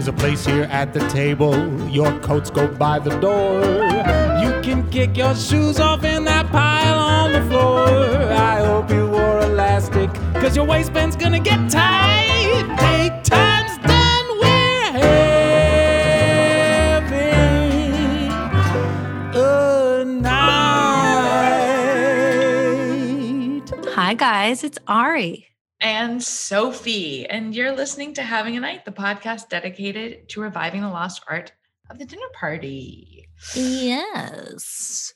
There's a place here at the table. Your coats go by the door. You can kick your shoes off in that pile on the floor. I hope you wore elastic, cause your waistband's gonna get tight. Take time's done, we're having a night. Hi, guys. It's Ari. And Sophie. And you're listening to Having a Night, the podcast dedicated to reviving the lost art of the dinner party. Yes.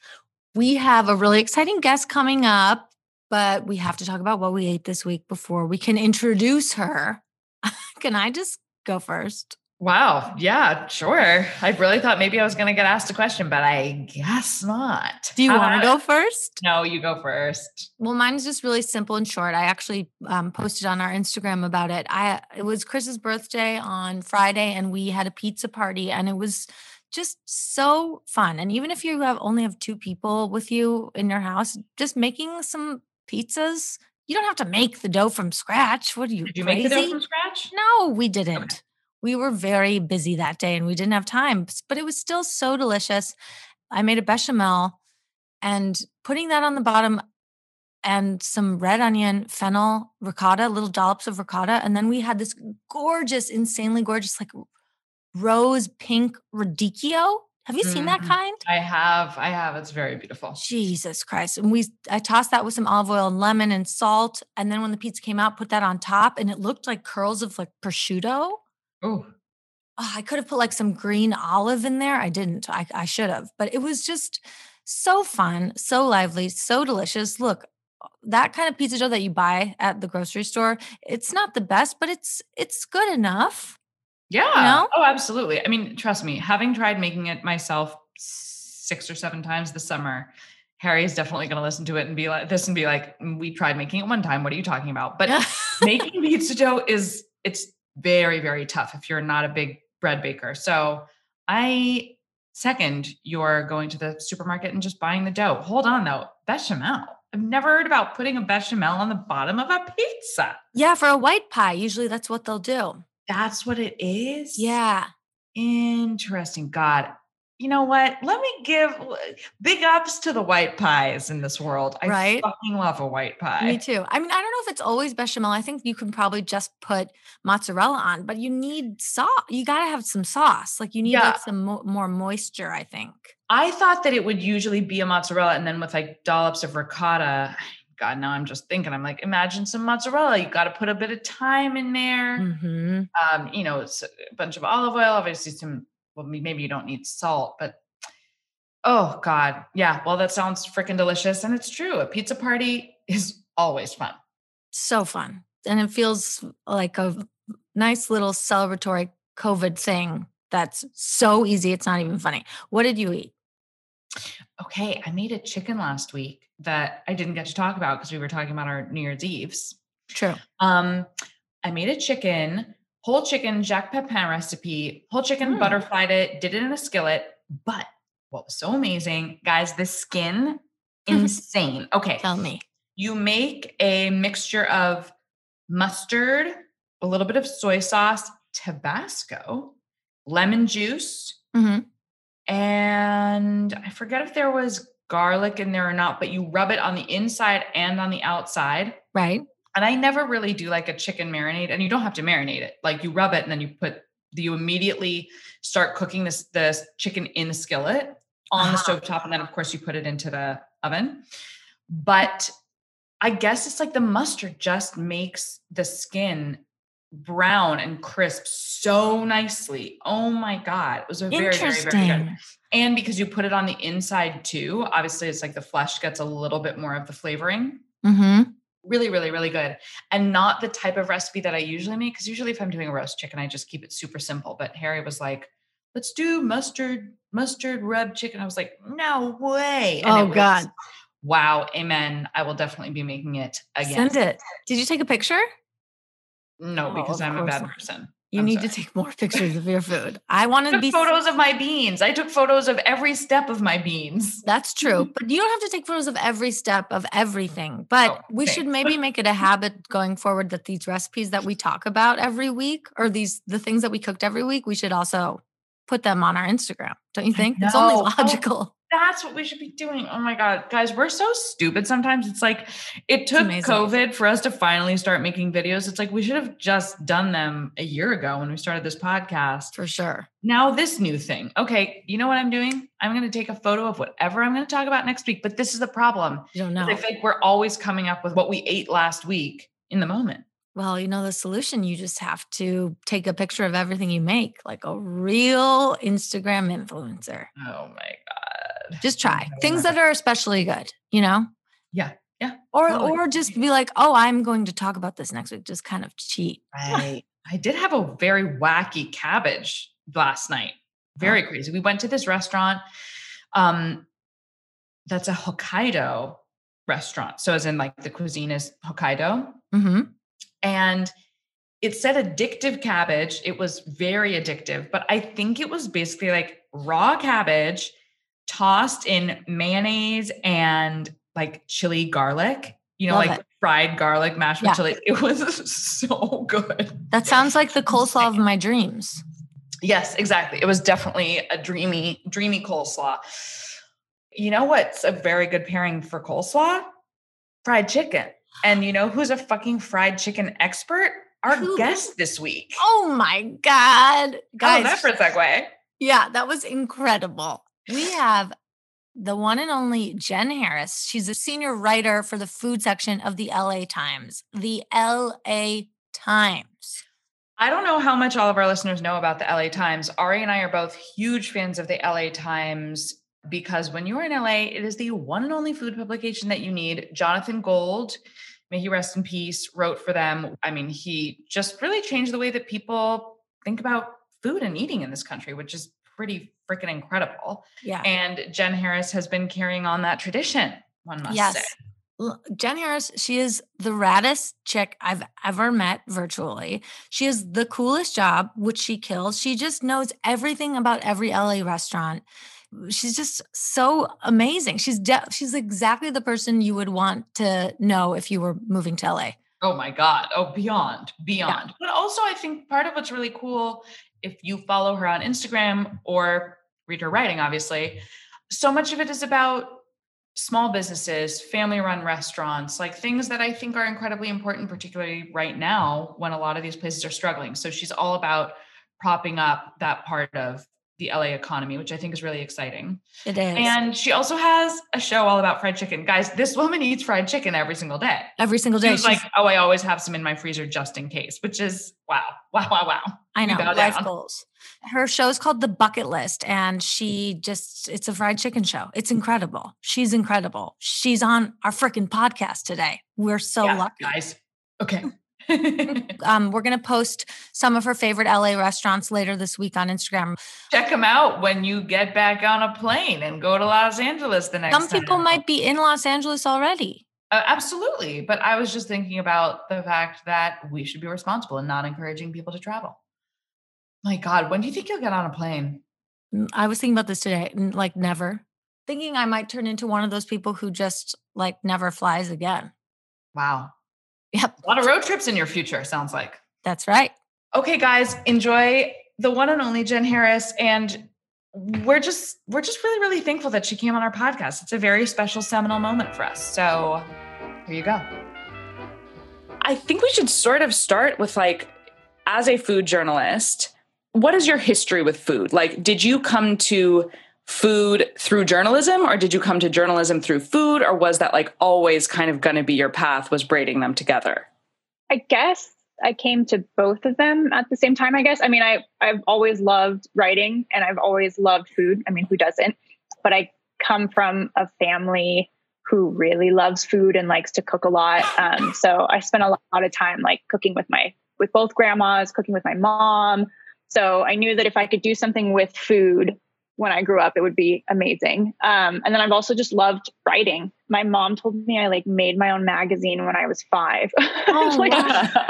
We have a really exciting guest coming up, but we have to talk about what we ate this week before we can introduce her. can I just go first? Wow. Yeah, sure. I really thought maybe I was going to get asked a question, but I guess not. Do you How want to go first? No, you go first. Well, mine's just really simple and short. I actually um, posted on our Instagram about it. I it was Chris's birthday on Friday, and we had a pizza party, and it was just so fun. And even if you have only have two people with you in your house, just making some pizzas. You don't have to make the dough from scratch. What are you Did you crazy? make the dough from scratch? No, we didn't. We were very busy that day and we didn't have time, but it was still so delicious. I made a bechamel and putting that on the bottom and some red onion, fennel, ricotta, little dollops of ricotta. And then we had this gorgeous, insanely gorgeous, like rose pink radicchio. Have you seen that Mhm. kind? I have. I have. It's very beautiful. Jesus Christ. And we I tossed that with some olive oil and lemon and salt. And then when the pizza came out, put that on top and it looked like curls of like prosciutto. Oh, Oh, I could have put like some green olive in there. I didn't. I, I should have. But it was just so fun, so lively, so delicious. Look, that kind of pizza dough that you buy at the grocery store, it's not the best, but it's it's good enough. yeah. know? Oh, absolutely. I mean, trust me, having tried making it myself six or seven times this summer, Harry is definitely going to listen to it and be like this and be like, "Mm, we tried making it one time. What are you talking about? But making pizza dough is it's very very tough if you're not a big bread baker. So i second you're going to the supermarket and just buying the dough. Hold on though bechamel. I've never heard about putting a bechamel on the bottom of a pizza. Yeah, for a white pie, usually that's what they'll do. that's what it is? Yeah. interesting. God you know what let me give big ups to the white pies in this world i Right? fucking love a white pie Me too. I mean, I don't know if it's always bechamel. I think you can probably just put mozzarella on, but you need sauce. You got to have some sauce. Like you need Yeah. like some mo- more moisture, I think. I thought that it would usually be a mozzarella and then with like dollops of ricotta. God, now I'm just thinking, I'm like, imagine some mozzarella. You got to put a bit of thyme in there. Mm-hmm. Um, you know, a bunch of olive oil, obviously some, well, maybe you don't need salt, but oh God. Yeah. Well, that sounds freaking delicious. And it's true. A pizza party is always fun. So fun. And it feels like a nice little celebratory COVID thing that's so easy. It's not even funny. What did you eat? Okay. I made a chicken last week that I didn't get to talk about because we were talking about our New Year's Eves. True. Um, I made a chicken, whole chicken, Jacques Pepin recipe, whole chicken, Mm. butterflied it, did it in a skillet. But what was so amazing, guys, the skin, insane. Okay. Tell me. You make a mixture of mustard, a little bit of soy sauce, Tabasco, lemon juice, hmm and I forget if there was garlic in there or not, but you rub it on the inside and on the outside. Right. And I never really do like a chicken marinade, and you don't have to marinate it. Like you rub it and then you put you immediately start cooking this this chicken in the skillet on the Ah. stove top, and then of course you put it into the oven. But I guess it's like the mustard just makes the skin brown and crisp so nicely. Oh my god, it was a very very very good. Interesting. And because you put it on the inside too, obviously it's like the flesh gets a little bit more of the flavoring. Mm-hmm. Really, really, really good. And not the type of recipe that I usually make. Cause usually if I'm doing a roast chicken, I just keep it super simple. But Harry was like, let's do mustard, mustard rub chicken. I was like, no way. And oh was- God. Wow. Amen. I will definitely be making it again. Send it. Did you take a picture? No, Oh, because I'm a bad person. You I'm need sorry. to take more pictures of your food. I want to be photos of my beans. I took photos of every step of my beans. That's true. But you don't have to take photos of every step of everything. But Oh, we should maybe make it a habit going forward that these recipes that we talk about every week or these the things that we cooked every week, we should also put them on our Instagram. Don't you think? It's only logical. That's what we should be doing. Oh my God. Guys, we're so stupid sometimes. It's like it took. COVID for us to finally start making videos. It's like we should have just done them a year ago when we started this podcast. For sure. Now, this new thing. Okay, you know what I'm doing? I'm going to take a photo of whatever I'm going to talk about next week. But this is the problem. You don't know. I feel like we're always coming up with what we ate last week in the moment. Well, you know the solution. You just have to take a picture of everything you make, like a real Instagram influencer. Oh my God. Just try Oh things that are especially good, you know? Yeah. Yeah. Or Totally. or just be like, oh, I'm going to talk about this next week. Just kind of cheat. Right. I did have a very wacky cabbage last night. Very crazy. We went to this restaurant. Um, that's a Hokkaido restaurant. So as in like the cuisine is Hokkaido. hmm And it said addictive cabbage. It was very addictive, but I think it was basically like raw cabbage tossed in mayonnaise and like chili garlic, you know, Love like it. fried garlic mashed with Yeah. chili. It was so good. That sounds like the coleslaw of my dreams. Yes, exactly. It was definitely a dreamy, dreamy coleslaw. You know what's a very good pairing for coleslaw? Fried chicken. And you know who's a fucking fried chicken expert? Our Who? guest this week. Oh my God. Guys, that for a segue? yeah, that was incredible. We have the one and only Jenn Harris. She's a senior writer for the food section of the LA Times. The LA Times. I don't know how much all of our listeners know about the LA Times. Ari and I are both huge fans of the LA Times because when you're in LA, it is the one and only food publication that you need. Jonathan Gold, may he rest in peace, wrote for them. I mean, he just really changed the way that people think about food and eating in this country, which is pretty freaking incredible. Yeah. And Jenn Harris has been carrying on that tradition, one must yes. say. Jenn Harris, she is the raddest chick I've ever met virtually. She has the coolest job, which she kills. She just knows everything about every LA restaurant. She's just so amazing. She's de- she's exactly the person you would want to know if you were moving to LA. Oh my God. Oh, beyond, beyond. But also, I think part of what's really cool, if you follow her on Instagram or read her writing, obviously, so much of it is about small businesses, family run restaurants, like things that I think are incredibly important, particularly right now when a lot of these places are struggling. So she's all about propping up that part of the LA economy, which I think is really exciting. It is And she also has a show all about fried chicken. Guys, this woman eats fried chicken every single day. every single day. She's like, oh, I always have some in my freezer just in case, which is wow, wow, wow, wow. I know life down. goals. Her show's called The Bucket List, and she just it's a fried chicken show. It's incredible. She's incredible. She's on our freaking podcast today. We're so Yeah, lucky. guys. Okay. Um, we're gonna post some of her favorite LA restaurants later this week on Instagram. Check them out when you get back on a plane and go to Los Angeles the next Some people time. might be in Los Angeles already. Uh, absolutely. But I was just thinking about the fact that we should be responsible and not encouraging people to travel. My God, when do you think you'll get on a plane? Mm, I was thinking about this today, like never. Thinking I might turn into one of those people who just like never flies again. Wow. Yep, A lot of road trips in your future, sounds like. that's right. okay guys enjoy the one and only jenn harris and we're just we're just really really thankful that she came on our podcast. It's a very special seminal moment for us. So here you go. I think we should sort of start with like as a food journalist what is your history with food? Like did you come to food through journalism or did you come to journalism through food or was that like always kind of going to be your path was braiding them together I guess I came to both of them at the same time. I guess. I mean, I I've always loved writing and I've always loved food. I mean, who doesn't? But I come from a family who really loves food and likes to cook a lot. Um, so I spent a lot of time like cooking with my with both grandmas, cooking with my mom. So I knew that if I could do something with food when I grew up, it would be amazing. Um, and then I've also just loved writing. My mom told me I like made my own magazine when I was five. Oh, like,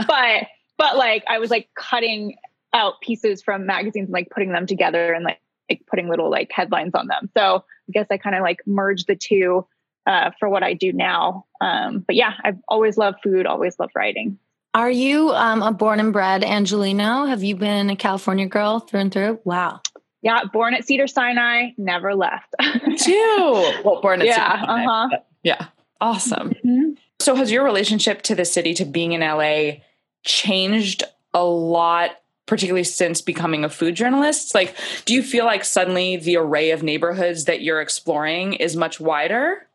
but but like I was like cutting out pieces from magazines and like putting them together and like, like putting little like headlines on them. So I guess I kind of like merged the two uh, for what I do now. Um, but yeah, I've always loved food, always loved writing. Are you um, a born and bred Angelino? Have you been a California girl through and through? Wow. Yeah, born at Cedar Sinai, never left. Too. Well, born at yeah, Cedar Sinai. Uh-huh. Yeah. Awesome. Mm-hmm. So has your relationship to the city, to being in LA, changed a lot particularly since becoming a food journalist? Like, do you feel like suddenly the array of neighborhoods that you're exploring is much wider?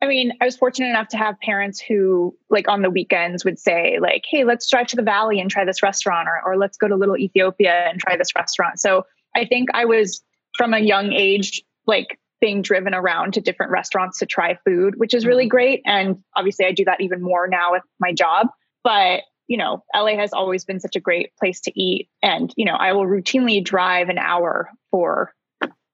I mean, I was fortunate enough to have parents who, like, on the weekends would say, like, hey, let's drive to the valley and try this restaurant, or, or let's go to Little Ethiopia and try this restaurant. So I think I was from a young age, like, being driven around to different restaurants to try food, which is really mm-hmm. great. And obviously, I do that even more now with my job. But you know, LA has always been such a great place to eat. And, you know, I will routinely drive an hour for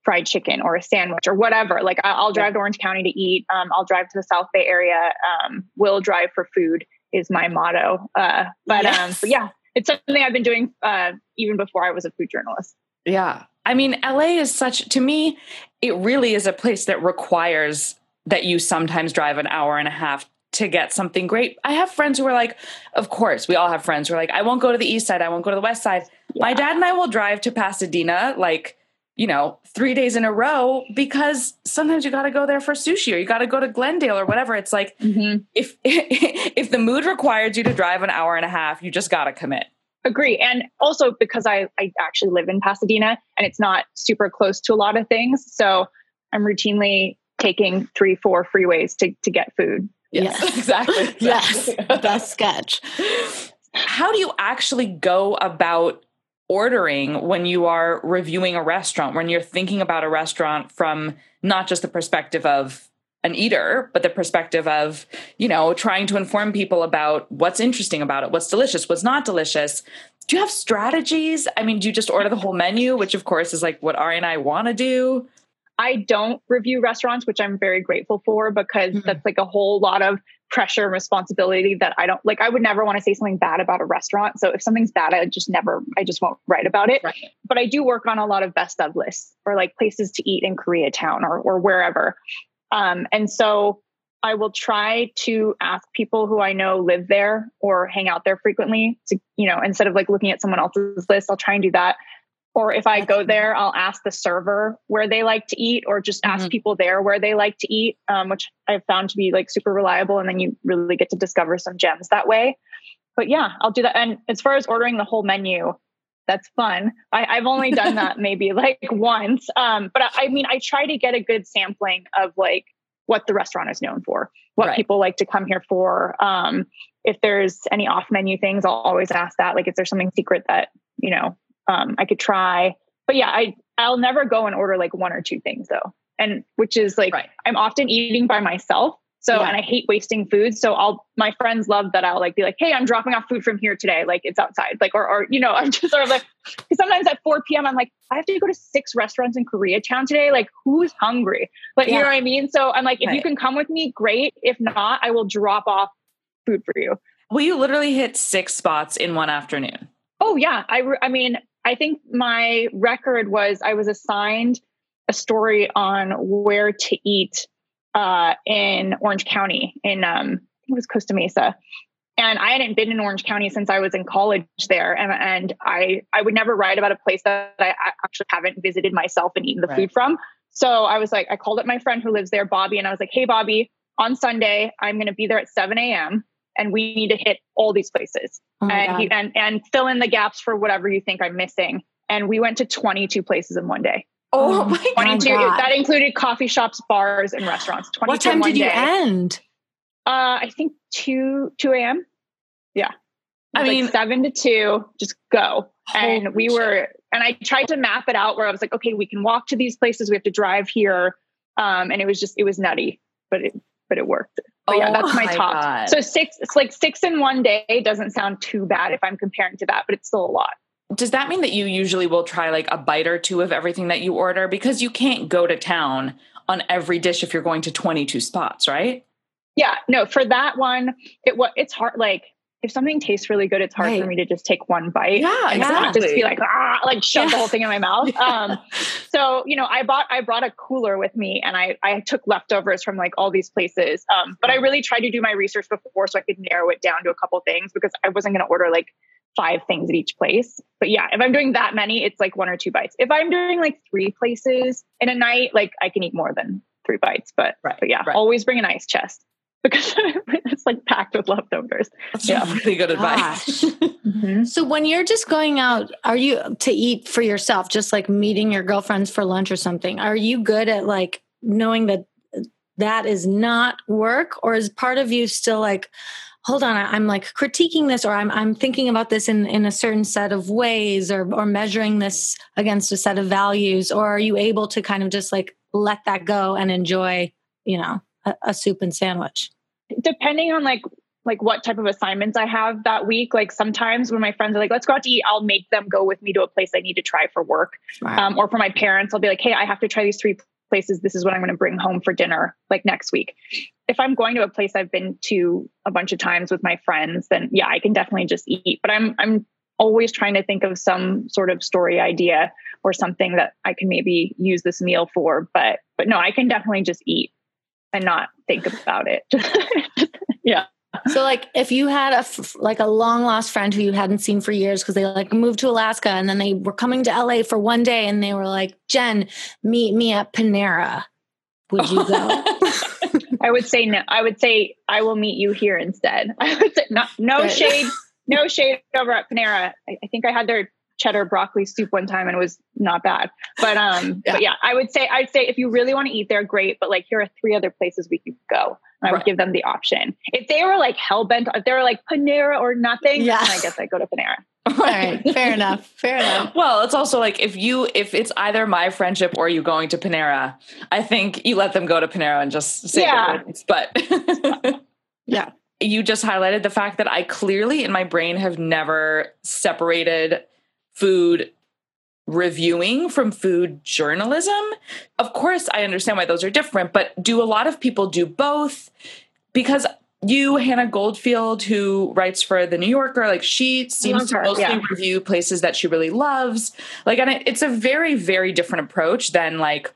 fried chicken or a sandwich or whatever. Like I'll drive to Orange County to eat. Um, I'll drive to the South Bay area. Um, will drive for food is my motto. Uh, but, yes. um, but yeah, it's something I've been doing uh, even before I was a food journalist. Yeah. I mean, LA is such, to me, it really is a place that requires that you sometimes drive an hour and a half to get something great. I have friends who are like, of course, we all have friends who are like, I won't go to the east side, I won't go to the west side. Yeah. My dad and I will drive to Pasadena like, you know, three days in a row because sometimes you got to go there for sushi or you got to go to Glendale or whatever. It's like mm-hmm. if if the mood requires you to drive an hour and a half, you just got to commit. Agree. And also because I, I actually live in Pasadena and it's not super close to a lot of things. So I'm routinely taking three, four freeways to, to get food. Yes, yes. exactly. exactly. yes, best sketch. How do you actually go about ordering when you are reviewing a restaurant, when you're thinking about a restaurant from not just the perspective of an eater, but the perspective of, you know, trying to inform people about what's interesting about it, what's delicious, what's not delicious. Do you have strategies? I mean, do you just order the whole menu, which of course is like what Ari and I want to do? I don't review restaurants, which I'm very grateful for because mm-hmm. that's like a whole lot of pressure and responsibility that I don't like. I would never want to say something bad about a restaurant. So if something's bad, I just never, I just won't write about it. Right. But I do work on a lot of best of lists or like places to eat in Koreatown or, or wherever. Um, and so I will try to ask people who I know live there or hang out there frequently to, you know, instead of like looking at someone else's list, I'll try and do that. Or if I go there, I'll ask the server where they like to eat, or just ask mm-hmm. people there where they like to eat, um, which I've found to be like super reliable. And then you really get to discover some gems that way. But yeah, I'll do that. And as far as ordering the whole menu, that's fun. I, have only done that maybe like once. Um, but I, I, mean, I try to get a good sampling of like what the restaurant is known for, what right. people like to come here for. Um, if there's any off menu things, I'll always ask that. Like, is there something secret that, you know, um, I could try. But yeah, I I'll never go and order like one or two things though. And which is like right. I'm often eating by myself. So yeah. and I hate wasting food. So I'll my friends love that I'll like be like, hey, I'm dropping off food from here today. Like it's outside. Like or or you know, I'm just sort of like cause sometimes at 4 p.m. I'm like, I have to go to six restaurants in Koreatown today. Like who's hungry? But yeah. you know what I mean? So I'm like, if right. you can come with me, great. If not, I will drop off food for you. Well, you literally hit six spots in one afternoon. Oh yeah. I I mean, I think my record was I was assigned a story on where to eat uh, in Orange County in um, it was Costa Mesa. And I hadn't been in Orange County since I was in college there. And, and I, I would never write about a place that I actually haven't visited myself and eaten the right. food from. So I was like, I called up my friend who lives there, Bobby, and I was like, hey, Bobby, on Sunday, I'm going to be there at 7 a.m and we need to hit all these places oh and he, and and fill in the gaps for whatever you think I'm missing. And we went to 22 places in one day. Oh, oh my 22 God. that included coffee shops, bars, and restaurants. 22 what time did you end? Uh, I think 2 2 a.m. Yeah. I mean, like seven to two, just go. And we shit. were, and I tried to map it out where I was like, okay, we can walk to these places. We have to drive here. Um, and it was just, it was nutty, but it, but it worked. But yeah, Oh that's my, my top. God. So six, it's like six in one day doesn't sound too bad if I'm comparing to that, but it's still a lot. Does that mean that you usually will try like a bite or two of everything that you order? Because you can't go to town on every dish if you're going to 22 spots, right? Yeah, no, for that one, it what it's hard. Like if something tastes really good, it's hard for me to just take one bite. Yeah, and not just be like ah, like shove the whole thing in my mouth. Um, so you know, I bought I brought a cooler with me, and I I took leftovers from like all these places. Um, but I really tried to do my research before so I could narrow it down to a couple things because I wasn't going to order like five things at each place. But yeah, if I'm doing that many, it's like one or two bites. If I'm doing like three places in a night, like I can eat more than three bites. But Right, but yeah, right. always bring an ice chest because it's like packed with leftovers. That's Yeah. really good advice. Gosh. Mm-hmm. So when you're just going out, are you to eat for yourself, just like meeting your girlfriends for lunch or something? Are you good at like knowing that that is not work, or is part of you still like, hold on, I'm like critiquing this, or I'm I'm thinking about this in in a certain set of ways, or or measuring this against a set of values, or are you able to kind of just like let that go and enjoy, you know, a, a soup and sandwich? depending on like like what type of assignments I have that week. Like sometimes when my friends are like, let's go out to eat, I'll make them go with me to a place I need to try for work. Smart. Um, or for my parents, I'll be like, hey, I have to try these three places. This is what I'm going to bring home for dinner like next week. If I'm going to a place I've been to a bunch of times with my friends, then yeah, I can definitely just eat. But I'm I'm always trying to think of some sort of story idea or something that I can maybe use this meal for. But but no, I can definitely just eat and not think about it. yeah. So, like, if you had a f- like a long lost friend who you hadn't seen for years because they like moved to Alaska and then they were coming to LA for one day and they were like, "Jenn, meet me at Panera." Would you go? I would say no. I would say I will meet you here instead. I would say not, no Good. shade, no shade over at Panera. I, I think I had their cheddar broccoli soup one time and it was not bad. But um, Yeah. but yeah, I would say I'd say if you really want to eat there, great. But like here are three other places we could go. And I would Right. give them the option. If they were like hell bent, if they were like Panera or nothing, Yeah. then I guess I go to Panera. All right, fair enough. Fair enough. Well, it's also like if you if it's either my friendship or you going to Panera, I think you let them go to Panera and just say Yeah. yeah. But Yeah. you just highlighted the fact that I clearly in my brain have never separated food reviewing from food journalism. Of course, I understand why those are different, but do a lot of people do both? Because you, Hannah Goldfield, who writes for the New Yorker, like she seems to mostly yeah. review places that she really loves. Like, and it's a very, very different approach than like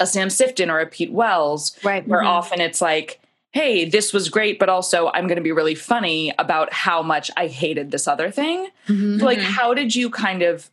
a Sam Sifton or a Pete Wells, Right. where Mhm. often it's like, hey, this was great, but also I'm going to be really funny about how much I hated this other thing. Mhm. Like, Mhm. how did you kind of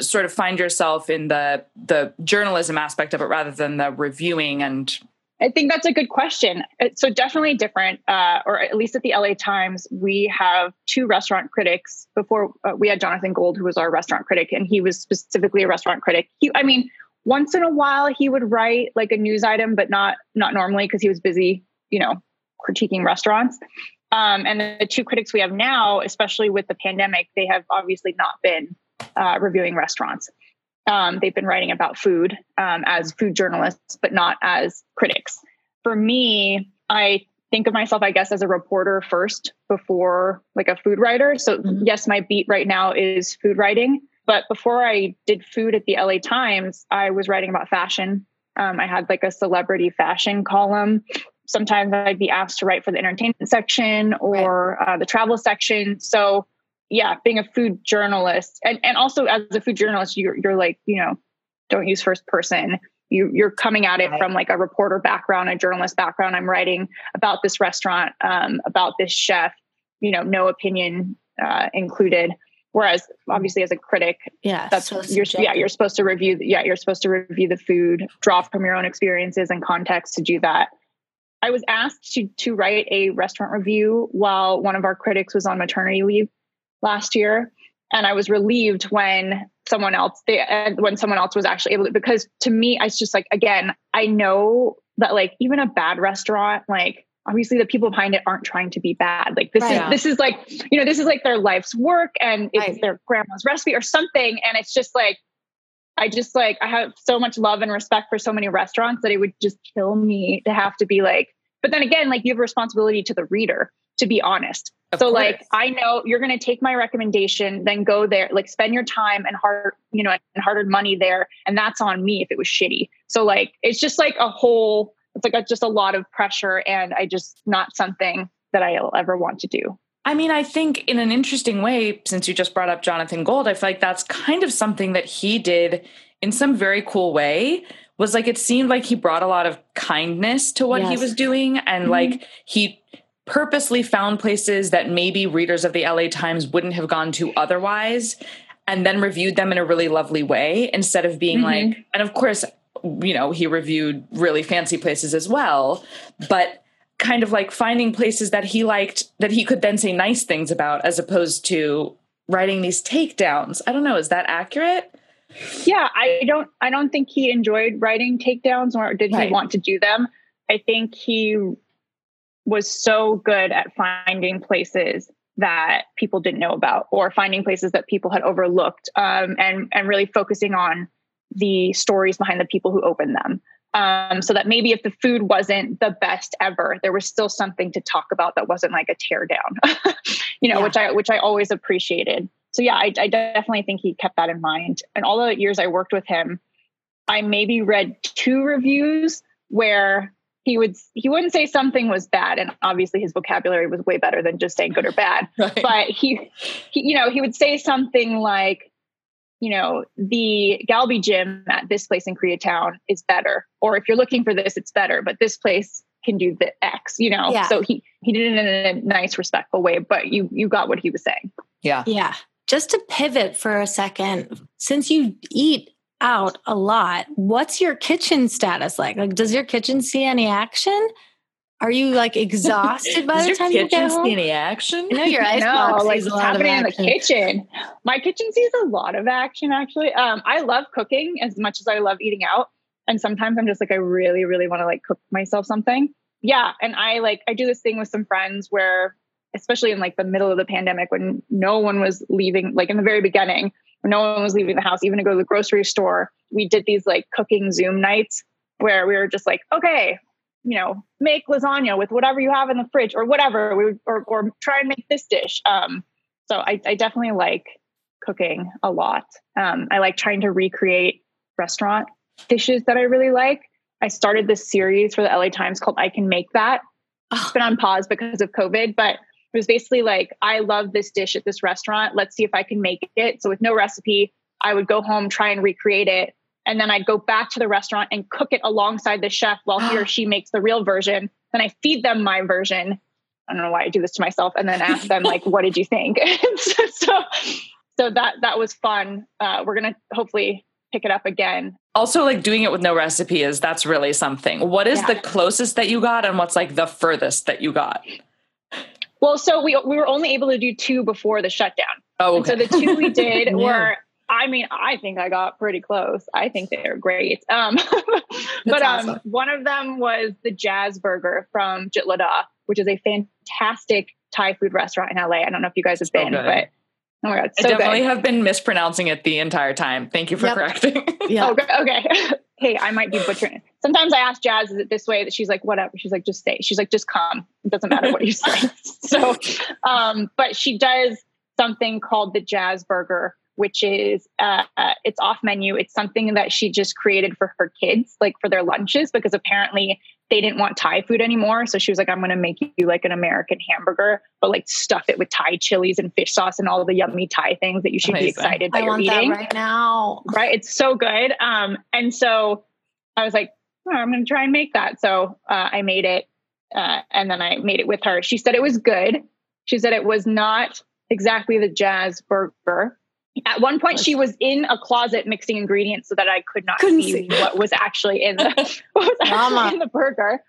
sort of find yourself in the the journalism aspect of it rather than the reviewing and I think that's a good question. Uh, So definitely different, uh, or at least at the LA Times, we have two restaurant critics. Before uh, we had Jonathan Gold, who was our restaurant critic, and he was specifically a restaurant critic. He, I mean, once in a while he would write like a news item, but not not normally because he was busy, you know, critiquing restaurants. Um, and the two critics we have now, especially with the pandemic, they have obviously not been uh, reviewing restaurants. Um, they've been writing about food um, as food journalists, but not as critics. For me, I think of myself, I guess, as a reporter first before like a food writer. So, Mhm. yes, my beat right now is food writing. But before I did food at the LA Times, I was writing about fashion. Um, I had like a celebrity fashion column. Sometimes I'd be asked to write for the entertainment section or uh, the travel section. So, yeah, being a food journalist and, and also as a food journalist, you're, you're like, you know, don't use first person. You, you're coming at it Right. from like a reporter background, a journalist background. I'm writing about this restaurant, um, about this chef, you know, no opinion uh, included. Whereas obviously as a critic, Yeah. that's so you're yeah you're supposed to review yeah you're supposed to review the food draw from your own experiences and context to do that i was asked to to write a restaurant review while one of our critics was on maternity leave last year and i was relieved when someone else they, uh, when someone else was actually able to because to me it's just like again i know that like even a bad restaurant like obviously the people behind it aren't trying to be bad like this Right. is this is like you know this is like their life's work and it's Right. their grandma's recipe or something and it's just like i just like i have so much love and respect for so many restaurants that it would just kill me to have to be like but then again, like you have a responsibility to the reader to be honest. Of so course. like I know you're going to take my recommendation, then go there, like spend your time and hard, you know, and hard-earned money there, and that's on me if it was shitty. So like it's just like a whole, it's like a, just a lot of pressure, and I just not something that I'll ever want to do. I mean, I think in an interesting way, since you just brought up Jonathan Gold, I feel like that's kind of something that he did in some very cool way. Was like it seemed like he brought a lot of kindness to what he was doing, and mm-hmm. like he purposely found places that maybe readers of the LA Times wouldn't have gone to otherwise, and then reviewed them in a really lovely way instead of being Mhm. like, and of course, you know, he reviewed really fancy places as well, but kind of like finding places that he liked that he could then say nice things about as opposed to writing these takedowns. I don't know, is that accurate? Yeah, I don't I don't think he enjoyed writing takedowns or did Right. he want to do them. I think he was so good at finding places that people didn't know about or finding places that people had overlooked um, and and really focusing on the stories behind the people who opened them. Um, so that maybe if the food wasn't the best ever, there was still something to talk about that wasn't like a tear down, you know, Yeah. which I which I always appreciated. So yeah, I, I definitely think he kept that in mind. And all the years I worked with him, I maybe read two reviews where he would he wouldn't say something was bad, and obviously his vocabulary was way better than just saying good or bad. Right. But he, he you know, he would say something like, you know, the galbi jjim at this place in Koreatown is better, or if you're looking for this, it's better, but this place can do the X, you know. Yeah. So he he did it in a nice, respectful way, but you you got what he was saying. yeah. Yeah. Just to pivot for a second, since you eat out a lot, what's your kitchen status like? Like, does your kitchen see any action? Are you like exhausted by the time you kitchen get see home? any action? I know your ice no, box like sees a what's lot of happening in the action. kitchen. My kitchen sees a lot of action actually. Um, I love cooking as much as I love eating out. And sometimes I'm just like, I really, really want to like cook myself something. Yeah. And I like, I do this thing with some friends where, especially in like the middle of the pandemic when no one was leaving, like in the very beginning, when no one was leaving the house, even to go to the grocery store, we did these like cooking Zoom nights where we were just like, okay, you know, make lasagna with whatever you have in the fridge or whatever, we would, or, or try and make this dish. Um, so I, I definitely like cooking a lot. Um, I like trying to recreate restaurant dishes that I really like. I started this series for the LA Times called I Can Make That. It's been on pause because of COVID, but it was basically like, I love this dish at this restaurant. Let's see if I can make it. So with no recipe, I would go home, try and recreate it. And then I'd go back to the restaurant and cook it alongside the chef while he or she makes the real version. Then I feed them my version. I don't know why I do this to myself, and then ask them like, "What did you think?" so, so, so that that was fun. Uh, we're gonna hopefully pick it up again. Also, like doing it with no recipe is that's really something. What is Yeah. the closest that you got, and what's like the furthest that you got? Well, so we we were only able to do two before the shutdown. Oh, okay. so the two we did Yeah. were, I mean, I think I got pretty close. I think they're great. Um, but um, one of them was the Jazz Burger from Jitlada, which is a fantastic Thai food restaurant in LA. I don't know if you guys have So been, good. but oh my god, I definitely good. have been mispronouncing it the entire time. Thank you for Yep. correcting. Yeah. Oh, okay. Hey, I might be butchering it. Sometimes I ask Jazz, is it this way? That she's like, whatever. She's like, just say. She's like, just come. It doesn't matter what you say. so, um, but she does something called the Jazz Burger, which is uh, uh, it's off menu. It's something that she just created for her kids, like for their lunches, because apparently they didn't want Thai food anymore. So she was like, I'm going to make you like an American hamburger, but like stuff it with Thai chilies and fish sauce and all the yummy Thai things that you should be excited that I you're want eating that right now. right? It's so good. Um, and so I was like, oh, I'm going to try and make that. So uh, I made it, uh, and then I made it with her. She said it was good. She said it was not exactly the jazz burger. At one point, she was in a closet mixing ingredients so that I could not Couldn't see, see. what was actually in the what was actually in the burger.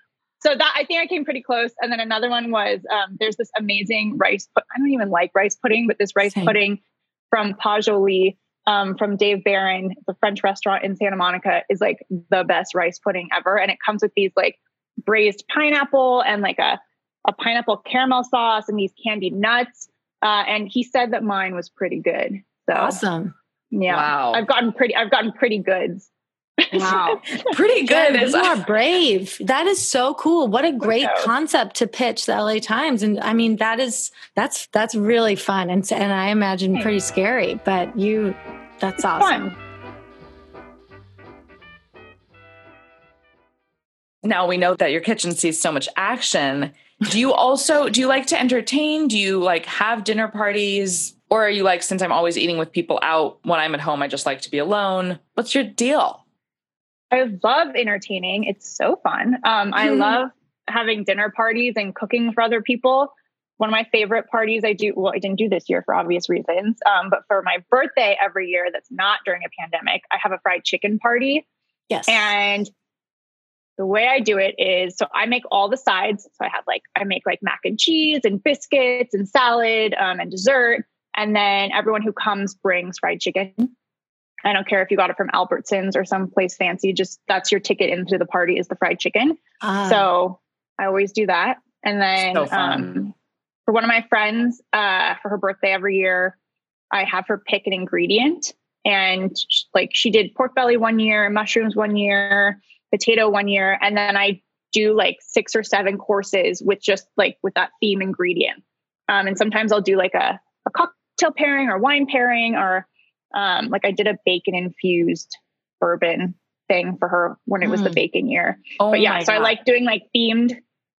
So that I think I came pretty close. And then another one was um, there's this amazing rice. Put- I don't even like rice pudding, but this rice Same. pudding from Pasjoli um, from Dave Beran, the French restaurant in Santa Monica, is like the best rice pudding ever. And it comes with these like braised pineapple and like a, a pineapple caramel sauce and these candied nuts. Uh, and he said that mine was pretty good. So Awesome. yeah, Wow. I've gotten pretty, I've gotten pretty good. Wow. Pretty good. Yeah, Is- you are brave. That is so cool. What a great concept to pitch the LA Times. And I mean, that is that's that's really fun and and I imagine hmm. pretty scary, but you that's awesome. Fun. now we know that your kitchen sees so much action. Do you also do you like to entertain? Do you like have dinner parties? Or are you like, since I'm always eating with people out, when I'm at home, I just like to be alone? What's your deal? I love entertaining. It's so fun. Um, I love having dinner parties and cooking for other people. One of my favorite parties I do, well, I didn't do this year for obvious reasons, um, but for my birthday every year that's not during a pandemic, I have a fried chicken party. Yes. And the way I do it is so I make all the sides. So I have like, I make like mac and cheese and biscuits and salad um, and dessert. And then everyone who comes brings fried chicken. I don't care if you got it from Albertsons or someplace fancy, just that's your ticket into the party is the fried chicken. Ah, So I always do that. And then So um, for one of my friends, uh, for her birthday every year, I have her pick an ingredient. And sh- like she did pork belly one year, mushrooms one year, potato one year. And then I do like six or seven courses with just like with that theme ingredient. Um, and sometimes I'll do like a, a cocktail pairing or wine pairing or um, like I did a bacon infused bourbon thing for her when it was the Mm. bacon year Oh but yeah, so I like doing like themed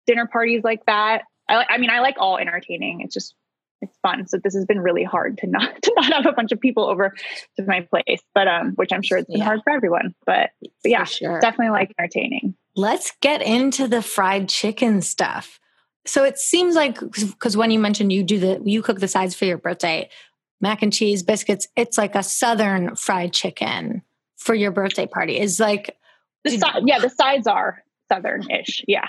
dinner parties like that. I, I mean, I like all entertaining. It's just it's fun. So this has been really hard to not to not have a bunch of people over to my place, but um, which I'm sure it's been Yeah. hard for everyone. But, but yeah, sure. definitely like entertaining. Let's get into the fried chicken stuff. So it seems like because when you mentioned you do the you cook the sides for your birthday, mac and cheese, biscuits, it's like a southern fried chicken for your birthday party. Is like The Did- si- yeah, the sides are southern-ish. Yeah,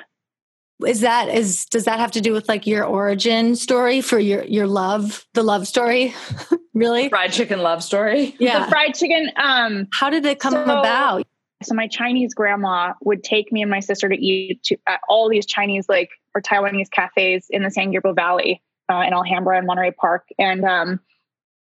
is that is does that have to do with like your origin story for your your love, the love story? really? fried chicken love story. Yeah. the fried chicken. Um, How did it come So- about? so my Chinese grandma would take me and my sister to eat to at all these Chinese like or Taiwanese cafes in the San Gabriel Valley uh, in Alhambra and Monterey Park, and um,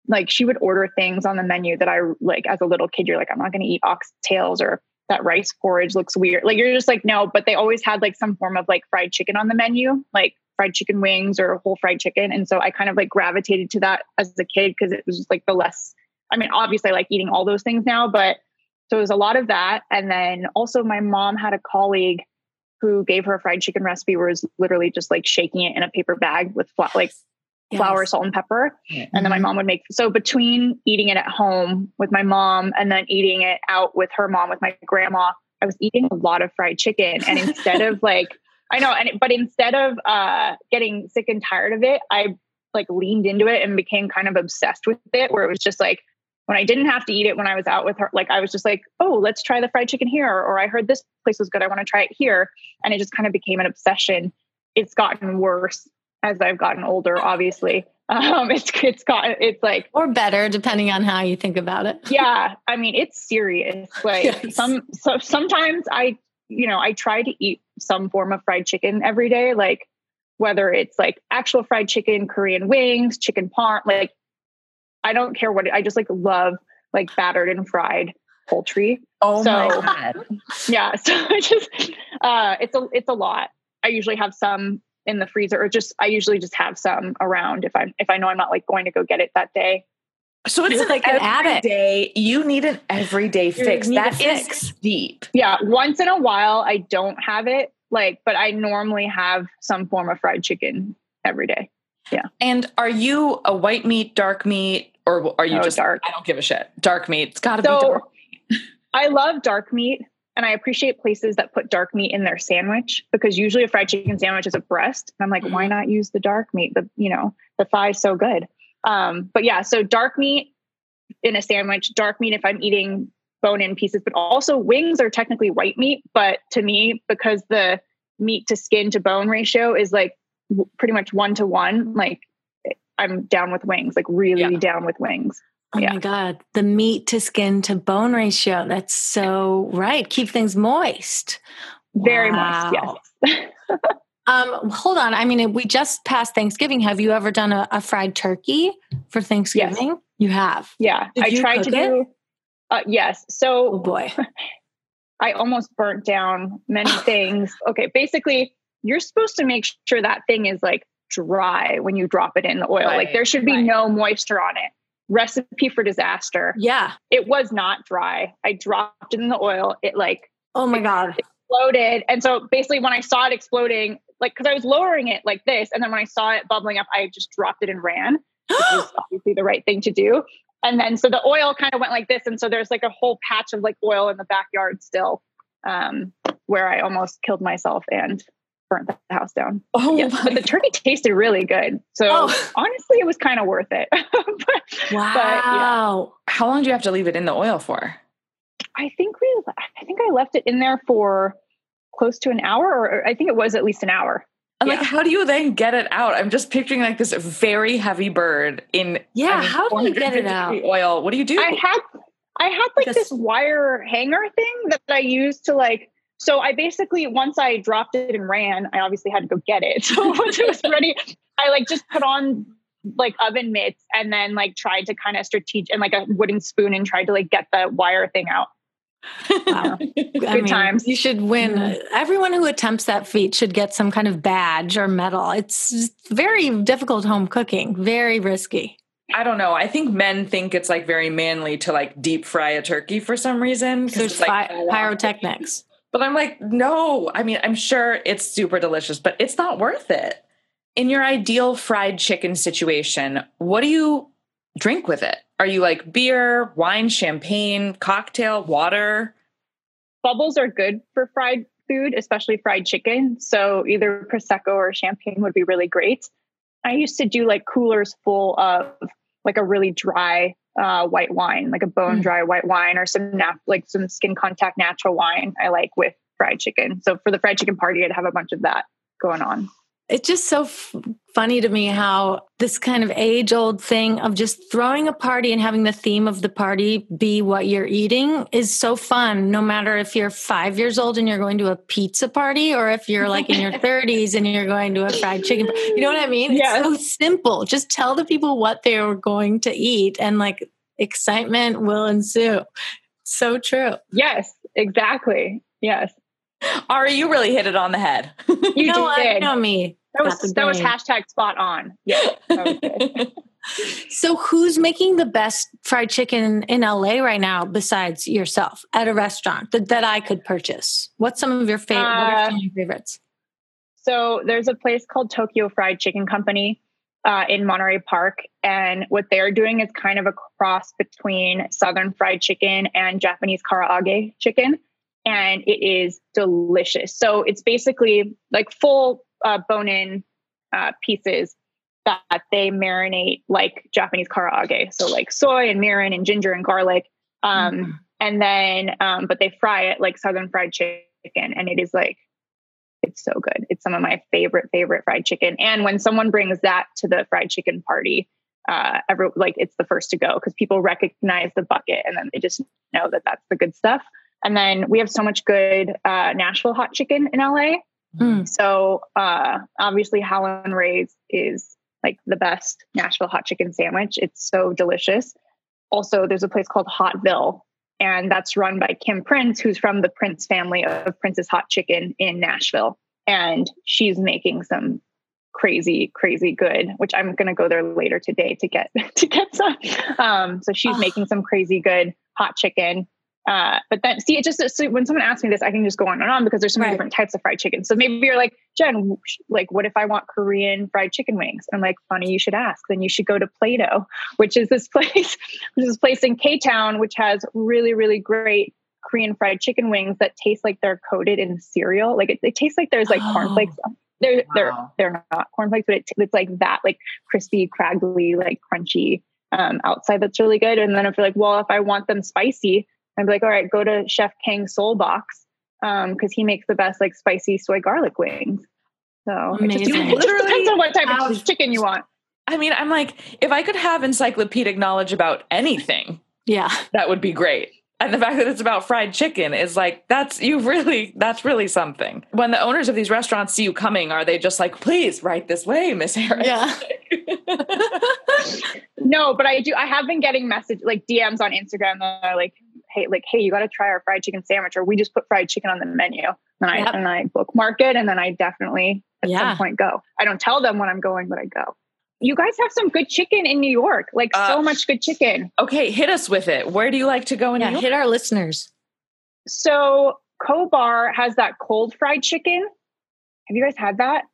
like she would order things on the menu that I like as a little kid. You're like, I'm not going to eat oxtails or that rice porridge looks weird. Like you're just like, no. But they always had like some form of like fried chicken on the menu, like fried chicken wings or whole fried chicken, and so I kind of like gravitated to that as a kid because it was just like the less. I mean, obviously, I like eating all those things now, but so it was a lot of that. And then also my mom had a colleague who gave her a fried chicken recipe was literally just like shaking it in a paper bag with fla- like flour, salt, and pepper. And then my Mhm. mom would make so between eating it at home with my mom and then eating it out with her mom with my grandma, I was eating a lot of fried chicken. And instead of like I know, and but instead of uh getting sick and tired of it, I like leaned into it and became kind of obsessed with it where it was just like when I didn't have to eat it when I was out with her, like I was just like, oh, let's try the fried chicken here. Or I heard this place was good. I want to try it here. And it just kind of became an obsession. It's gotten worse as I've gotten older, obviously. Um, it's it's got it's like Or better, depending on how you think about it. yeah, I mean it's serious. Like Yes. some so sometimes I you know I try to eat some form of fried chicken every day, like whether it's like actual fried chicken, Korean wings, chicken parm, like I don't care what it, I just like love like battered and fried poultry. Oh my god. Yeah, so I just uh it's a it's a lot. I usually have some in the freezer or just I usually just have some around if I'm if I know I'm not like going to go get it that day. So it's like an addict. everyday. You need an everyday fix. That is fix. deep. Yeah, once in a while I don't have it like but I normally have some form of fried chicken every day. Yeah. And are you a white meat, dark meat, or are you Oh, just dark. I don't give a shit. Dark meat. It's got to So- be dark. Meat. I love dark meat and I appreciate places that put dark meat in their sandwich because usually a fried chicken sandwich is a breast. And I'm like, why not use the dark meat? The you know, the thigh's so good. Um, but yeah, so dark meat in a sandwich, dark meat if I'm eating bone in pieces, but also wings are technically white meat. But to me, because the meat to skin to bone ratio is like w- pretty much one to one, like I'm down with wings, like really Yeah. down with wings. Oh Yeah. my God. The meat to skin to bone ratio. That's so right. Keep things moist. Very Wow. moist, yes. Um, hold on. I mean, we just passed Thanksgiving. Have you ever done a, a fried turkey for Thanksgiving? You have. Yeah, Did I tried to do. Uh, yes. Oh So boy. I almost burnt down many things. Okay, basically, you're supposed to make sure that thing is like dry when you drop it in the oil. Right, like there should be right. no moisture on it. Recipe for disaster. Yeah. It was not dry. I dropped it in the oil. It like Oh my God. exploded. And so basically when I saw it exploding, like because I was lowering it like this, and then when I saw it bubbling up, I just dropped it and ran, which was obviously the right thing to do. And then so the oil kind of went like this. And so there's like a whole patch of like oil in the backyard still, um, where I almost killed myself and burnt the house down. Oh, Yeah, my but the turkey tasted really good. So Oh. honestly, it was kind of worth it. but Wow. How long do you have to leave it in the oil for? I think we, I think I left it in there for close to an hour, or I think it was at least an hour. And like, how do you then get it out? I'm just picturing like this very heavy bird in Yeah, how do you get it out? Oil. What do you do? I had, I had like Like a this wire hanger thing that I used to like. So I basically once I dropped it and ran, I obviously had to go get it. So once it was ready, I like just put on like oven mitts and then like tried to kind of strategic and like a wooden spoon and tried to like get the wire thing out. Wow. Good times. You should win. Everyone who attempts that feat should get some kind of badge or medal. It's very difficult home cooking, very risky. I don't know. I think men think it's like very manly to like deep fry a turkey for some reason. 'cause There's it's, like, pi- pyrotechnics. But I'm like, no. I mean, I'm sure it's super delicious, but it's not worth it. In your ideal fried chicken situation, what do you drink with it? Are you like beer, wine, champagne, cocktail, water? Bubbles are good for fried food, especially fried chicken. So either prosecco or champagne would be really great. I used to do like coolers full of like a really dry uh, white wine, like a bone Mm. dry white wine, or some nat- like some skin contact natural wine. I like with fried chicken. So for the fried chicken party, I'd have a bunch of that going on. It's just so f- funny to me how this kind of age old thing of just throwing a party and having the theme of the party be what you're eating is so fun, no matter if you're five years old and you're going to a pizza party or if you're like in your 30s and you're going to a fried chicken. You know what I mean? Yes. It's so simple. Just tell the people what they're going to eat and like excitement will ensue. So true. Yes, exactly. Yes, Ari, you really hit it on the head. you know what? did. You know me. that was that was hashtag spot on. Yeah, that was good. So, who's making the best fried chicken in LA right now besides yourself at a restaurant that, that I could purchase? What's some of your favorite? what are Uh, some of your favorites? So there's a place called Tokyo Fried Chicken Company uh, in Monterey Park, and what they're doing is kind of a cross between Southern fried chicken and Japanese karaage chicken, and it is delicious. So it's basically like full uh, bone-in uh, pieces that they marinate like Japanese karaage, so like soy and mirin and ginger and garlic, um, and then um, but they fry it like Southern fried chicken, and it is like it's so good. It's some of my favorite, favorite fried chicken. And when someone brings that to the fried chicken party, uh, every, like it's the first to go because people recognize the bucket and then they just know that that's the good stuff. And then we have so much good uh, Nashville hot chicken in LA. Mm. So uh, obviously, Howlin' Ray's is like the best Nashville hot chicken sandwich. It's so delicious. Also, there's a place called Hotville, and that's run by Kim Prince, who's from the Prince family of Prince's Hot Chicken in Nashville. And she's making some crazy, crazy good, which I'm going to go there later today to get to get some. Um, so she's Oh. making some crazy good hot chicken. Uh, but then see, it just so when someone asks me this, I can just go on and on because there's so many Right. different types of fried chicken. So maybe you're like, Jenn, like, what if I want Korean fried chicken wings? I'm like, funny, you should ask. Then you should go to Play-Doh, which is this place, which is this place in K Town, which has really, really great Korean fried chicken wings that taste like they're coated in cereal. Like it, it tastes like there's like Oh. cornflakes. They're Wow. they're they're not cornflakes, but it, it's like that, like crispy, craggly, like crunchy um, outside. That's really good. And then if you're like, well, if I want them spicy, I'd be like, all right, go to Chef Kang Soul Box um, because he makes the best like spicy soy garlic wings. So it just, it just depends on what type Literally of chicken you want. I mean, I'm like, if I could have encyclopedic knowledge about anything, Yeah. that would be great. And the fact that it's about fried chicken is like, that's you really, that's really something. When the owners of these restaurants see you coming, are they just like, please, right this way, Miss Harris? Yeah. No, but I do. I have been getting message like DMs on Instagram that are like, hey, like, hey, you got to try our fried chicken sandwich, or we just put fried chicken on the menu. And I Yep. and I bookmark it, and then I definitely at Yeah. some point go. I don't tell them when I'm going, but I go. You guys have some good chicken in New York, like Uh, so much good chicken. Okay, hit us with it. Where do you like to go in Yeah, New York? hit our listeners. So Kobar has that cold fried chicken. Have you guys had that?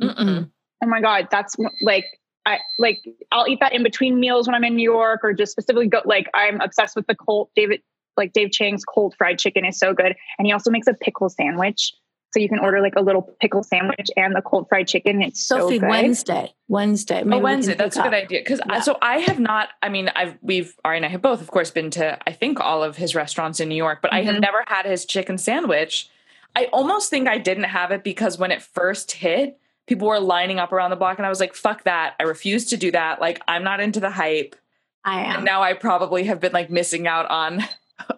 Mm-mm. Oh my god, that's like I like I'll eat that in between meals when I'm in New York or just specifically go like I'm obsessed with the cold David like Dave Chang's cold fried chicken is so good. And he also makes a pickle sandwich. So you can order like a little pickle sandwich and the cold fried chicken. It's Sophie, so good. Wednesday. Wednesday. Oh, Maybe we Wednesday. That's a good up. idea. Because Yeah. so I have not. I mean, I've we've Ari and I have both, of course, been to I think all of his restaurants in New York, but I have Mhm. never had his chicken sandwich. I almost think I didn't have it because when it first hit, people were lining up around the block, and I was like, "Fuck that! I refuse to do that. Like, I'm not into the hype." I am. And now I probably have been like missing out on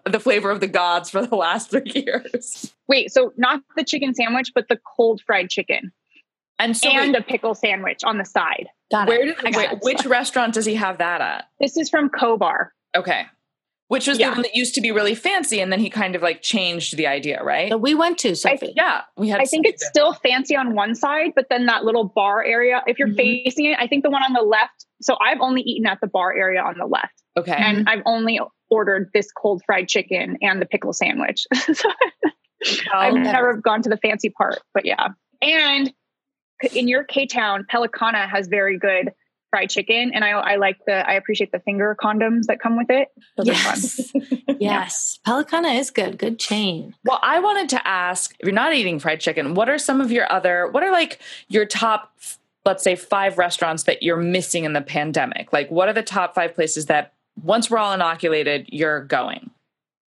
the flavor of the gods for the last three years. Wait, so not the chicken sandwich, but the cold fried chicken And so, and wait, a pickle sandwich on the side. Got where it. did I got wait, it. which restaurant does he have that at? This is from Kobar. Okay. Which was Yeah. the one that used to be really fancy, and then he kind of like changed the idea, right? that we went to, Sophie. yeah, we had. I think it's still fancy on one side, but then that little bar area, if you're Mhm. facing it, I think the one on the left. So I've only eaten at the bar area on the left. Okay. and I've only ordered this cold fried chicken and the pickle sandwich. so I've Okay. never gone to the fancy part, but yeah. And in your K Town, Pelicana has very good fried chicken, and I I like the I appreciate the finger condoms that come with it. Those are fun. Yes. yes. Pelicana is good. Good chain. well, I wanted to ask if you're not eating fried chicken, what are some of your other? What are like your top, let's say, five restaurants that you're missing in the pandemic? Like, what are the top five places that once we're all inoculated, you're going?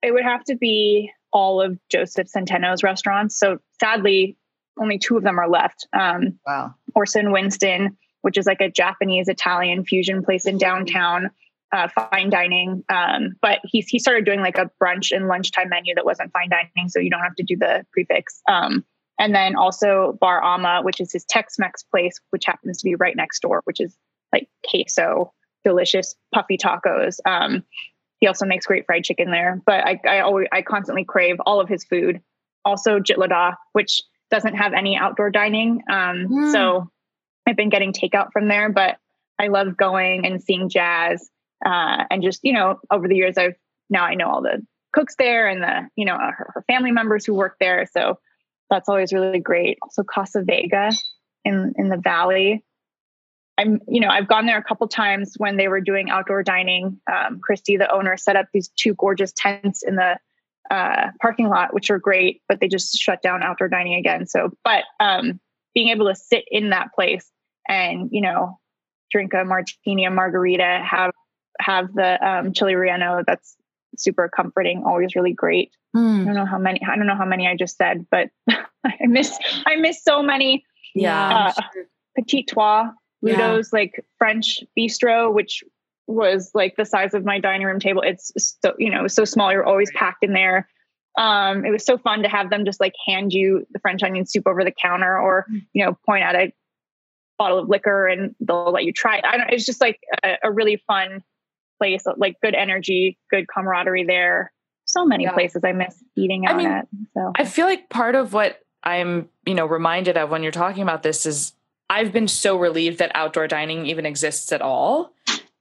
It would have to be all of Josef Centeno's restaurants. So sadly, only two of them are left. Um, Wow. Orsa & Winston, which is like a Japanese Italian fusion place in downtown, uh, fine dining. Um, but he he started doing like a brunch and lunchtime menu that wasn't fine dining, so you don't have to do the prix fixe. Um, and then also Bar Ama, which is his Tex-Mex place, which happens to be right next door, which is like queso, delicious puffy tacos. Um, he also makes great fried chicken there, but I, I always I constantly crave all of his food. Also Jitlada, which doesn't have any outdoor dining. Um, Mm. So I've been getting takeout from there, but I love going and seeing jazz. Uh, and just, you know, over the years, I've now I know all the cooks there and the, you know, her, her family members who work there. So that's always really great. Also Casa Vega in, in the Valley. I'm, you know, I've gone there a couple times when they were doing outdoor dining. Um, Christy, the owner, set up these two gorgeous tents in the uh, parking lot, which are great, but they just shut down outdoor dining again. So, but um, being able to sit in that place and you know drink a martini, a margarita, have have the um, chili relleno. That's super comforting. Always really great. I Hmm. don't know how many. I don't know how many I just said, but I miss I miss so many. Yeah. Uh, Petit Trois, Yeah. Ludo's like French bistro, which was like the size of my dining room table. It's so you know so small. You're always packed in there. Um, it was so fun to have them just like hand you the French onion soup over the counter, or you know point at a bottle of liquor and they'll let you try it. I don't. It's just like a, a really fun place, like good energy, good camaraderie there. So many Yeah. places I miss eating I out mean, at. So I feel like part of what I'm, you know, reminded of when you're talking about this is I've been so relieved that outdoor dining even exists at all.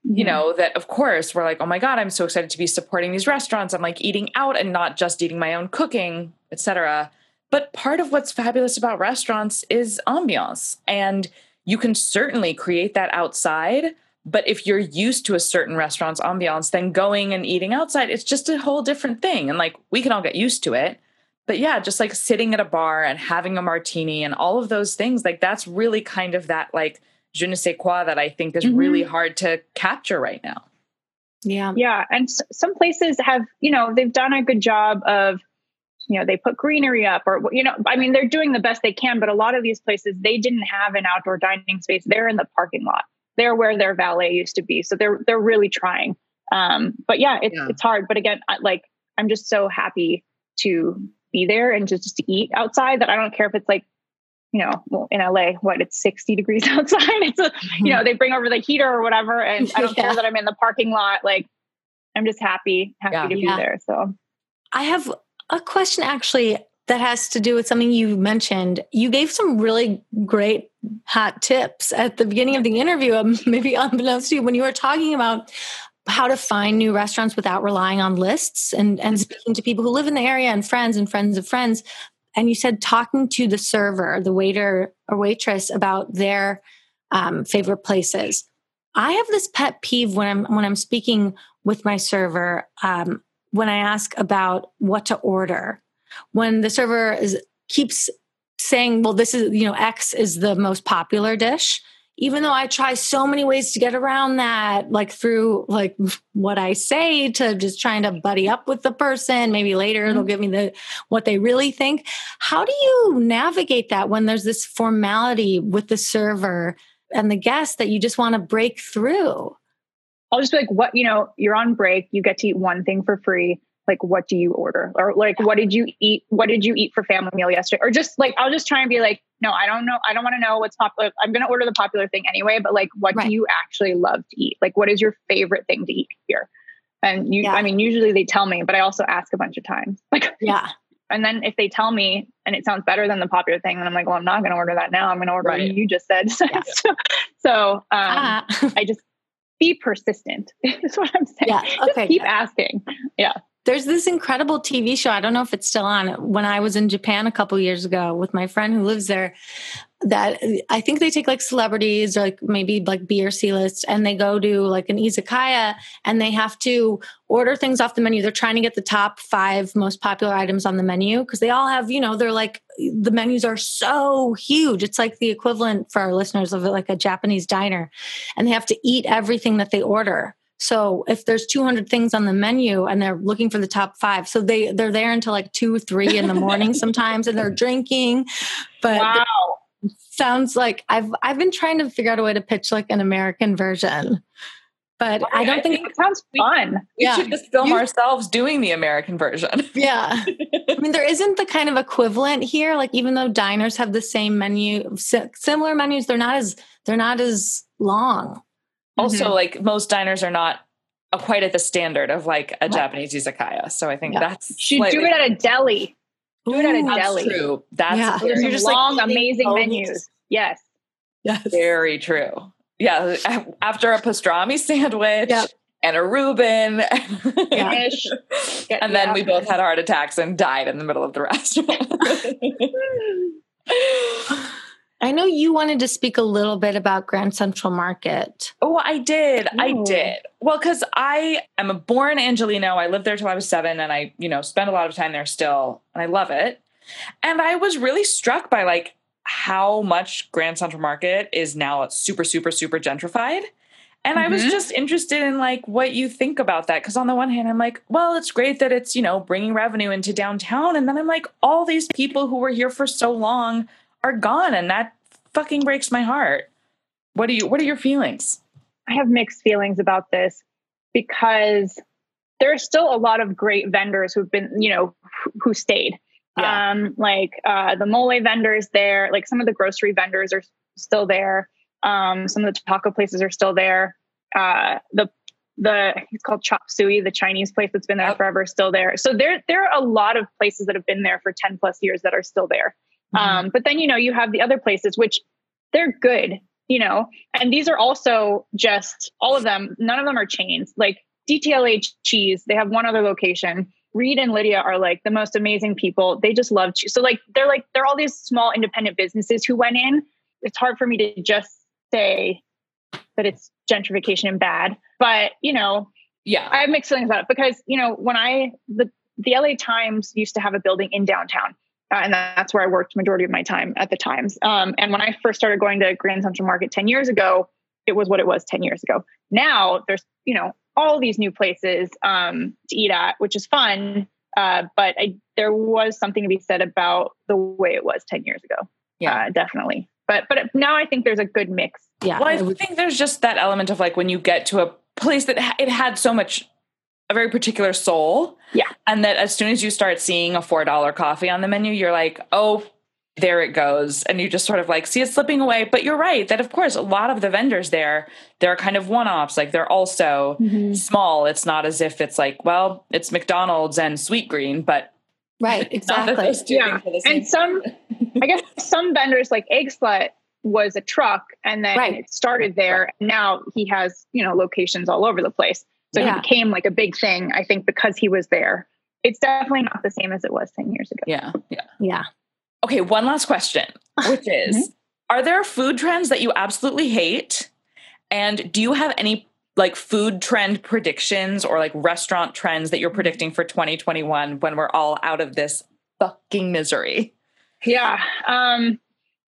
You Mhm. know, that of course we're like, oh my God, I'm so excited to be supporting these restaurants. I'm like eating out and not just eating my own cooking, etc. But part of what's fabulous about restaurants is ambiance. And you can certainly create that outside. But if you're used to a certain restaurant's ambiance, then going and eating outside, it's just a whole different thing. And like we can all get used to it. But yeah, just like sitting at a bar and having a martini and all of those things, like that's really kind of that like je ne sais quoi that I think is Mhm. really hard to capture right now. Yeah. Yeah, and s- some places have, you know, they've done a good job of, you know, they put greenery up, or you know, I mean, they're doing the best they can. But a lot of these places, they didn't have an outdoor dining space. They're in the parking lot. They're where their valet used to be. So they're they're really trying. Um, but yeah, it's Yeah. it's hard. But again, I, like I'm just so happy to be there and just to eat outside that I don't care if it's like, you know, well, in LA, what it's 60 degrees outside. It's a, you know, mm-hmm. they bring over the heater or whatever, and I don't Yeah. care that I'm in the parking lot. Like I'm just happy, happy Yeah. to be Yeah. there. So I have a question actually that has to do with something you mentioned. You gave some really great hot tips at the beginning of the interview, maybe unbeknownst to you, when you were talking about how to find new restaurants without relying on lists and, and speaking to people who live in the area and friends and friends of friends. And you said talking to the server, the waiter or waitress about their um, favorite places. I have this pet peeve when I'm when I'm speaking with my server. Um, when I ask about what to order, when the server is keeps saying, "Well, this is you know X is the most popular dish," even though I try so many ways to get around that, like through like what I say to just trying to buddy up with the person. Maybe later mm-hmm. they'll give me the what they really think. How do you navigate that when there's this formality with the server and the guest that you just want to break through? I'll just be like, what, you know, you're on break, you get to eat one thing for free. Like, what do you order? Or like, what did you eat? What did you eat for family meal yesterday? Or just like, I'll just try and be like, no, I don't know. I don't want to know what's popular. I'm going to order the popular thing anyway, but like, what Right. do you actually love to eat? Like, what is your favorite thing to eat here? And you, Yeah. I mean, usually they tell me, but I also ask a bunch of times. Like, Yeah. and then if they tell me and it sounds better than the popular thing, then I'm like, well, I'm not going to order that now. I'm going to order Right. what you just said. Yeah. so, um, Ah. I just be persistent. is what I'm saying. Yeah, Just okay, keep good. asking. Yeah. There's this incredible TV show. I don't know if it's still on. When I was in Japan a couple years ago with my friend who lives there, that I think they take like celebrities or like maybe like B or C list and they go to like an izakaya and they have to order things off the menu. They're trying to get the top five most popular items on the menu because they all have, you know, they're like the menus are so huge. It's like the equivalent for our listeners of like a Japanese diner and they have to eat everything that they order. So if there's 200 things on the menu and they're looking for the top five, so they they're there until like two, three in the morning sometimes, and they're drinking. But Wow. sounds like I've I've been trying to figure out a way to pitch like an American version, but I don't I think, think It sounds fun. We Yeah. should just film You- ourselves doing the American version. yeah. I mean, there isn't the kind of equivalent here. Like even though diners have the same menu, similar menus, they're not as they're not as long. Also, like most diners are not uh, quite at the standard of like a Right. Japanese izakaya. So I think Yeah. that's Should slightly- do it at a deli. Do it at a Ooh, That's deli. true. That's Yeah. Those very, are You're just, like, long, eating amazing bones. menus. Yes. Yes. very true. Yeah, after a pastrami sandwich Yep. and a Reuben, Yeah. And then we both had heart attacks and died in the middle of the restaurant. I know you wanted to speak a little bit about Grand Central Market. Oh, I did. I did. Well, because I am a born Angeleno. I lived there till I was seven, and I, you know, spend a lot of time there still, and I love it. And I was really struck by like how much Grand Central Market is now super, super, super gentrified. And I was Mhm. just interested in like what you think about that. Cause on the one hand, I'm like, well, it's great that it's, you know, bringing revenue into downtown. And then I'm like, all these people who were here for so long are gone. And that fucking breaks my heart. What do you, what are your feelings? I have mixed feelings about this because there are still a lot of great vendors who've been, you know, who- stayed. Yeah. Um, like uh, the mole vendors there, like some of the grocery vendors are still there. Um, some of the taco places are still there. Uh, the the it's called Chop Suey, the Chinese place that's been there Yep. forever, is still there. So there there are a lot of places that have been there for ten plus years that are still there. Um, but then you know you have the other places which they're good, you know, and these are also just all of them. None of them are chains. Like DTLA Cheese, they have one other location. Reed and Lydia are like the most amazing people. They just love cheese. So like they're like they're all these small independent businesses who went in. It's hard for me to just say that it's gentrification and bad, but you know, Yeah. I have mixed feelings about it because you know when I the the LA Times used to have a building in downtown, uh, and that's where I worked majority of my time at the Times. Um, and when I first started going to Grand Central Market ten years ago, it was what it was ten years ago. Now there's you know all these new places um, to eat at, which is fun. Uh, but I, there was something to be said about the way it was ten years ago. Yeah. uh, definitely. But but now I think there's a good mix. Yeah. Well, I think there's just that element of like when you get to a place that ha- it had so much, a very particular soul. Yeah. And that as soon as you start seeing a $4 coffee on the menu, you're like, oh, there it goes and you just sort of like see it slipping away but you're right that of course a lot of the vendors there they're kind of one-offs like they're also Mm-hmm. small it's not as if it's like well it's mcdonald's and Sweetgreen but Right, it's not that exactly. Yeah. things are the same And some, I guess some vendors like Eggslut was a truck and then Right. it started there. Now he has, you know, locations all over the place. So Yeah. he became like a big thing, I think, because he was there. It's definitely not the same as it was 10 years ago. yeah yeah Yeah. okay one last question which is are there food trends that you absolutely hate and do you have any like food trend predictions or like restaurant trends that you're predicting for 2021 when we're all out of this fucking misery Yeah. Um,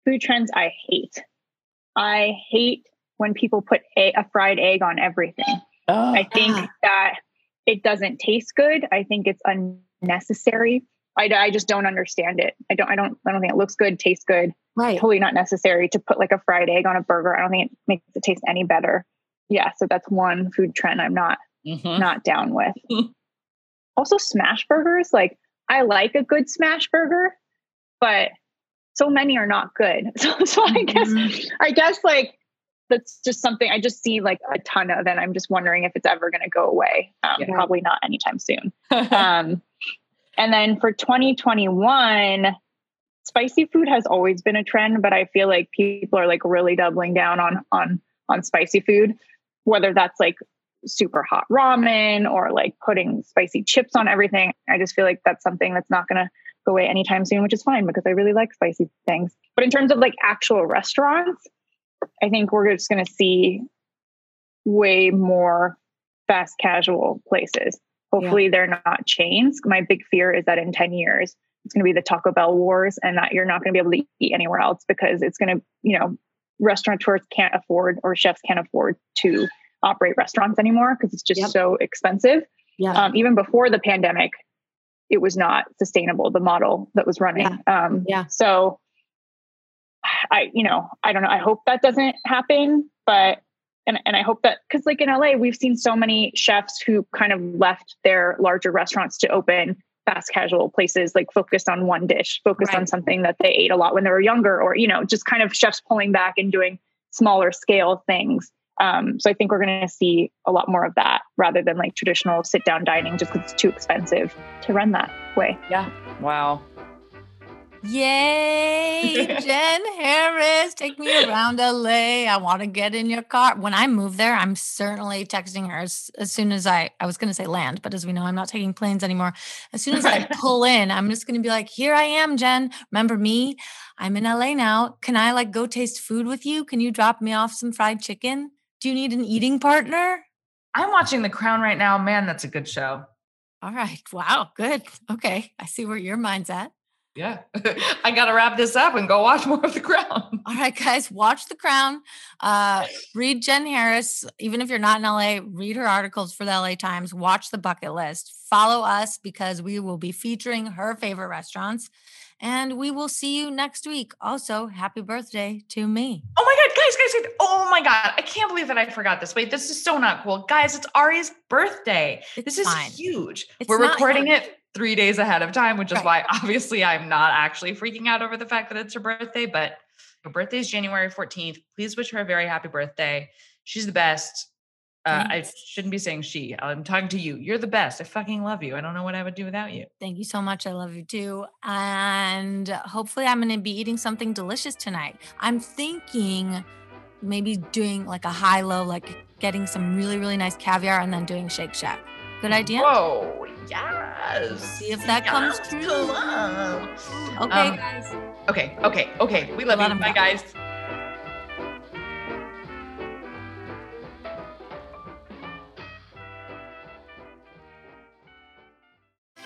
food trends I hate. I hate when people put a, a fried egg on everything. I think that it doesn't taste good. I think it's unnecessary. I, I just don't understand it. I don't. I don't. I don't think it looks good, tastes good. Right. Totally not necessary to put like a fried egg on a burger. I don't think it makes it taste any better. Yeah. So that's one food trend I'm not Mhm. not down with. also, smash burgers. Like I like a good smash burger, but so many are not good. So, so I guess Mhm. I guess like that's just something I just see like a ton of, and I'm just wondering if it's ever going to go away. Um, Yeah. Probably not anytime soon. Um, and then for 2021, spicy food has always been a trend, but I feel like people are like really doubling down on on on spicy food, whether that's like super hot ramen or like putting spicy chips on everything. I just feel like that's something that's not going to go away anytime soon, which is fine because I really like spicy things. But in terms of like actual restaurants, I think we're just going to see way more fast casual places. Hopefully, they're not chains. My big fear is that in 10 years, it's going to be the Taco Bell wars and that you're not going to be able to eat anywhere else because it's going to, you know, restaurateurs can't afford or chefs can't afford to operate restaurants anymore because it's just Yep. so expensive. Yeah. Um, even before the pandemic, it was not sustainable, the model that was running. Um, Yeah. So I, you know, I don't know. I hope that doesn't happen, but and and I hope that because like in LA, we've seen so many chefs who kind of left their larger restaurants to open fast casual places, like focused on one dish, focused on something that they ate a lot when they were younger, or you know, just kind of chefs pulling back and doing smaller scale things. Um, so I think we're going to see a lot more of that rather than like traditional sit down dining, just because it's too expensive to run that way. Yeah. Wow Yay, Jenn Harris, take me around LA. I want to get in your car. When I move there, I'm certainly texting her as, as soon as I, I was going to say land, but as we know, I'm not taking planes anymore. As soon as I pull in, I'm just going to be like, here I am, Jenn. Remember me? I'm in LA now. Can I like go taste food with you? Can you drop me off some fried chicken? Do you need an eating partner? I'm watching The Crown right now. Man, that's a good show. All right. Wow. Good. Okay. I see where your mind's at. Yeah. I got to wrap this up and go watch more of The Crown. All right, guys, watch The Crown. Uh, read Jenn Harris. Even if you're not in LA, read her articles for the LA Times. Watch the bucket list. Follow us because we will be featuring her favorite restaurants. And we will see you next week. Also, happy birthday to me. Oh my God, guys, guys, guys. Oh my God. I can't believe that I forgot this. Wait, this is so not cool. Guys, it's Ari's birthday. It's This is fine. huge. It's We're recording it three days ahead of time, which is Right. why obviously I'm not actually freaking out over the fact that it's her birthday, but her birthday is January 14th. Please wish her a very happy birthday. She's the best. Uh, I shouldn't be saying she. I'm talking to you. You're the best. I fucking love you. I don't know what I would do without you. Thank you so much. I love you too. And hopefully, I'm going to be eating something delicious tonight. I'm thinking maybe doing like a high low, like getting some really, really nice caviar and then doing Shake Shack. Good idea? Whoa, yes. See if that comes true. Okay, Um, guys. Okay, okay, okay. We love you. Bye, guys.